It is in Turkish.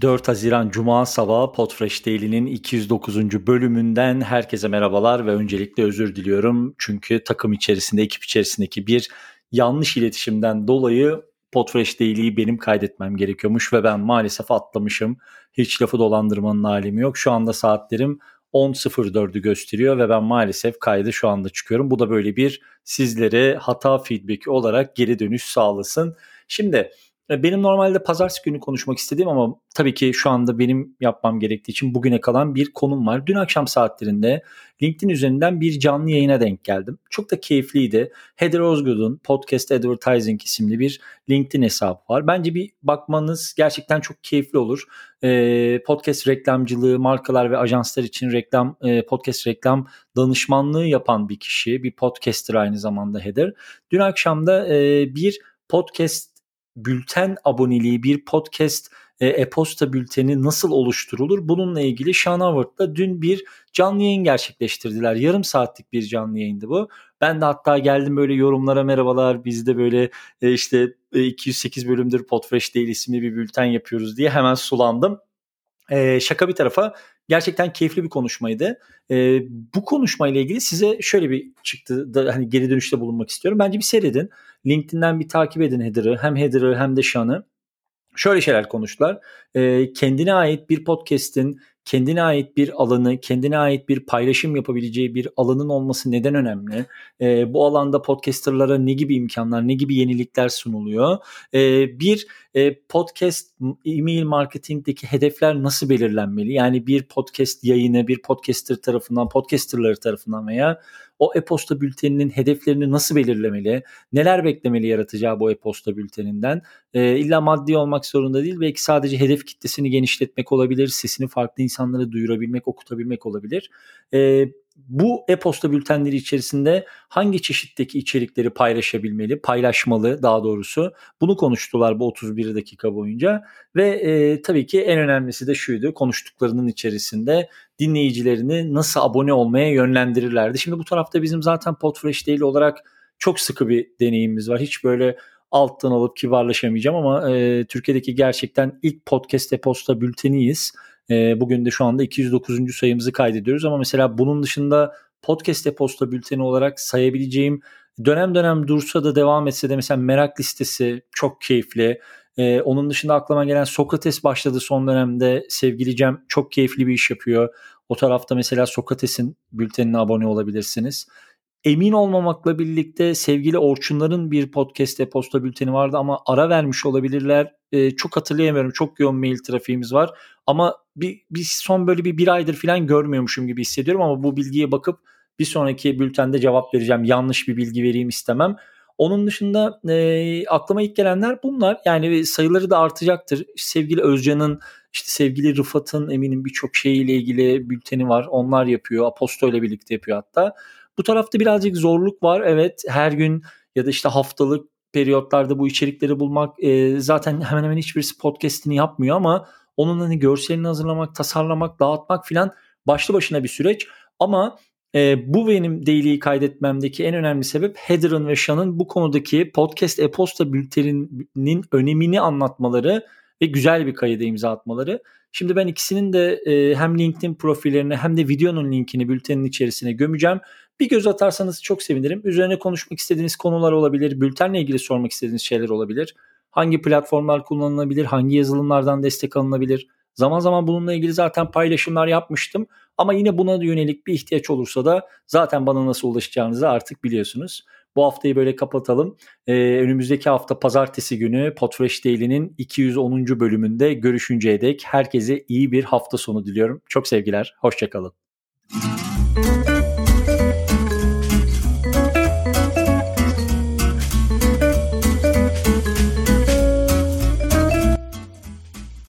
4 Haziran Cuma sabahı Podfresh Daily'nin 209. bölümünden herkese merhabalar ve öncelikle özür diliyorum. Çünkü takım içerisinde, ekip içerisindeki bir yanlış iletişimden dolayı Podfresh Daily'yi benim kaydetmem gerekiyormuş ve ben maalesef atlamışım. Hiç lafı dolandırmanın alemi yok. Şu anda saatlerim 10.04'ü gösteriyor ve ben maalesef kaydı şu anda çıkıyorum. Bu da böyle bir sizlere hata feedback olarak geri dönüş sağlasın. Şimdi benim normalde pazartesi günü konuşmak istediğim ama tabii ki şu anda benim yapmam gerektiği için bugüne kalan bir konum var. Dün akşam saatlerinde LinkedIn üzerinden bir canlı yayına denk geldim. Çok da keyifliydi. Heather Osgood'un Podcast Advertising isimli bir LinkedIn hesabı var. Bence bir bakmanız gerçekten çok keyifli olur. Ee, podcast reklamcılığı, markalar ve ajanslar için reklam e, podcast reklam danışmanlığı yapan bir kişi. Bir podcaster aynı zamanda Heather. Dün akşam da e, bir podcast bülten aboneliği bir podcast e, e-posta bülteni nasıl oluşturulur? Bununla ilgili Sean Howard'la dün bir canlı yayın gerçekleştirdiler. Yarım saatlik bir canlı yayındı bu. Ben de hatta geldim böyle yorumlara merhabalar biz de böyle e, işte e, 208 bölümdür Podfresh değil isimli bir bülten yapıyoruz diye hemen sulandım. E, şaka bir tarafa gerçekten keyifli bir konuşmaydı. E, bu konuşmayla ilgili size şöyle bir çıktı da hani geri dönüşte bulunmak istiyorum. Bence bir seyredin. LinkedIn'den bir takip edin Heather'ı. Hem Heather'ı hem de Sean'ı. Şöyle şeyler konuştular. E, kendine ait bir podcast'in kendine ait bir alanı, kendine ait bir paylaşım yapabileceği bir alanın olması neden önemli? E, bu alanda podcasterlara ne gibi imkanlar, ne gibi yenilikler sunuluyor? E, bir e, podcast e-mail marketingdeki hedefler nasıl belirlenmeli? Yani bir podcast yayını bir podcaster tarafından, podcasterları tarafından veya o e-posta bülteninin hedeflerini nasıl belirlemeli? Neler beklemeli yaratacağı bu e-posta bülteninden? E, illa maddi olmak zorunda değil. Belki sadece hedef kitlesini genişletmek olabilir. Sesini farklı insanlara duyurabilmek, okutabilmek olabilir. E, bu e-posta bültenleri içerisinde hangi çeşitteki içerikleri paylaşabilmeli, paylaşmalı daha doğrusu. Bunu konuştular bu 31 dakika boyunca ve e, tabii ki en önemlisi de şuydu konuştuklarının içerisinde dinleyicilerini nasıl abone olmaya yönlendirirlerdi. Şimdi bu tarafta bizim zaten Podfresh değil olarak çok sıkı bir deneyimimiz var. Hiç böyle alttan alıp kibarlaşamayacağım ama e, Türkiye'deki gerçekten ilk podcast e-posta bülteniyiz e, bugün de şu anda 209. sayımızı kaydediyoruz ama mesela bunun dışında podcast e-posta bülteni olarak sayabileceğim dönem dönem dursa da devam etse de mesela merak listesi çok keyifli. Ee, onun dışında aklıma gelen Sokrates başladı son dönemde. Sevgili Cem çok keyifli bir iş yapıyor. O tarafta mesela Sokrates'in bültenine abone olabilirsiniz emin olmamakla birlikte sevgili Orçunların bir podcast e-posta bülteni vardı ama ara vermiş olabilirler. E, çok hatırlayamıyorum. Çok yoğun mail trafiğimiz var. Ama bir, bir son böyle bir bir aydır falan görmüyormuşum gibi hissediyorum ama bu bilgiye bakıp bir sonraki bültende cevap vereceğim. Yanlış bir bilgi vereyim istemem. Onun dışında e, aklıma ilk gelenler bunlar. Yani sayıları da artacaktır. Sevgili Özcan'ın, işte sevgili Rıfat'ın eminim birçok şeyiyle ilgili bülteni var. Onlar yapıyor. Aposto ile birlikte yapıyor hatta. Bu tarafta birazcık zorluk var. Evet her gün ya da işte haftalık periyotlarda bu içerikleri bulmak e, zaten hemen hemen hiçbirisi podcast'ini yapmıyor ama onun hani görselini hazırlamak, tasarlamak, dağıtmak filan başlı başına bir süreç. Ama e, bu benim daily'yi kaydetmemdeki en önemli sebep Heather'ın ve Sean'ın bu konudaki podcast e-posta bülteninin önemini anlatmaları ve güzel bir kayıda imza atmaları. Şimdi ben ikisinin de e, hem LinkedIn profillerine hem de videonun linkini bültenin içerisine gömeceğim. Bir göz atarsanız çok sevinirim. Üzerine konuşmak istediğiniz konular olabilir, bültenle ilgili sormak istediğiniz şeyler olabilir. Hangi platformlar kullanılabilir, hangi yazılımlardan destek alınabilir? Zaman zaman bununla ilgili zaten paylaşımlar yapmıştım. Ama yine buna yönelik bir ihtiyaç olursa da zaten bana nasıl ulaşacağınızı artık biliyorsunuz. Bu haftayı böyle kapatalım. Ee, önümüzdeki hafta pazartesi günü Podfresh Daily'nin 210. bölümünde görüşünceye dek herkese iyi bir hafta sonu diliyorum. Çok sevgiler, hoşçakalın.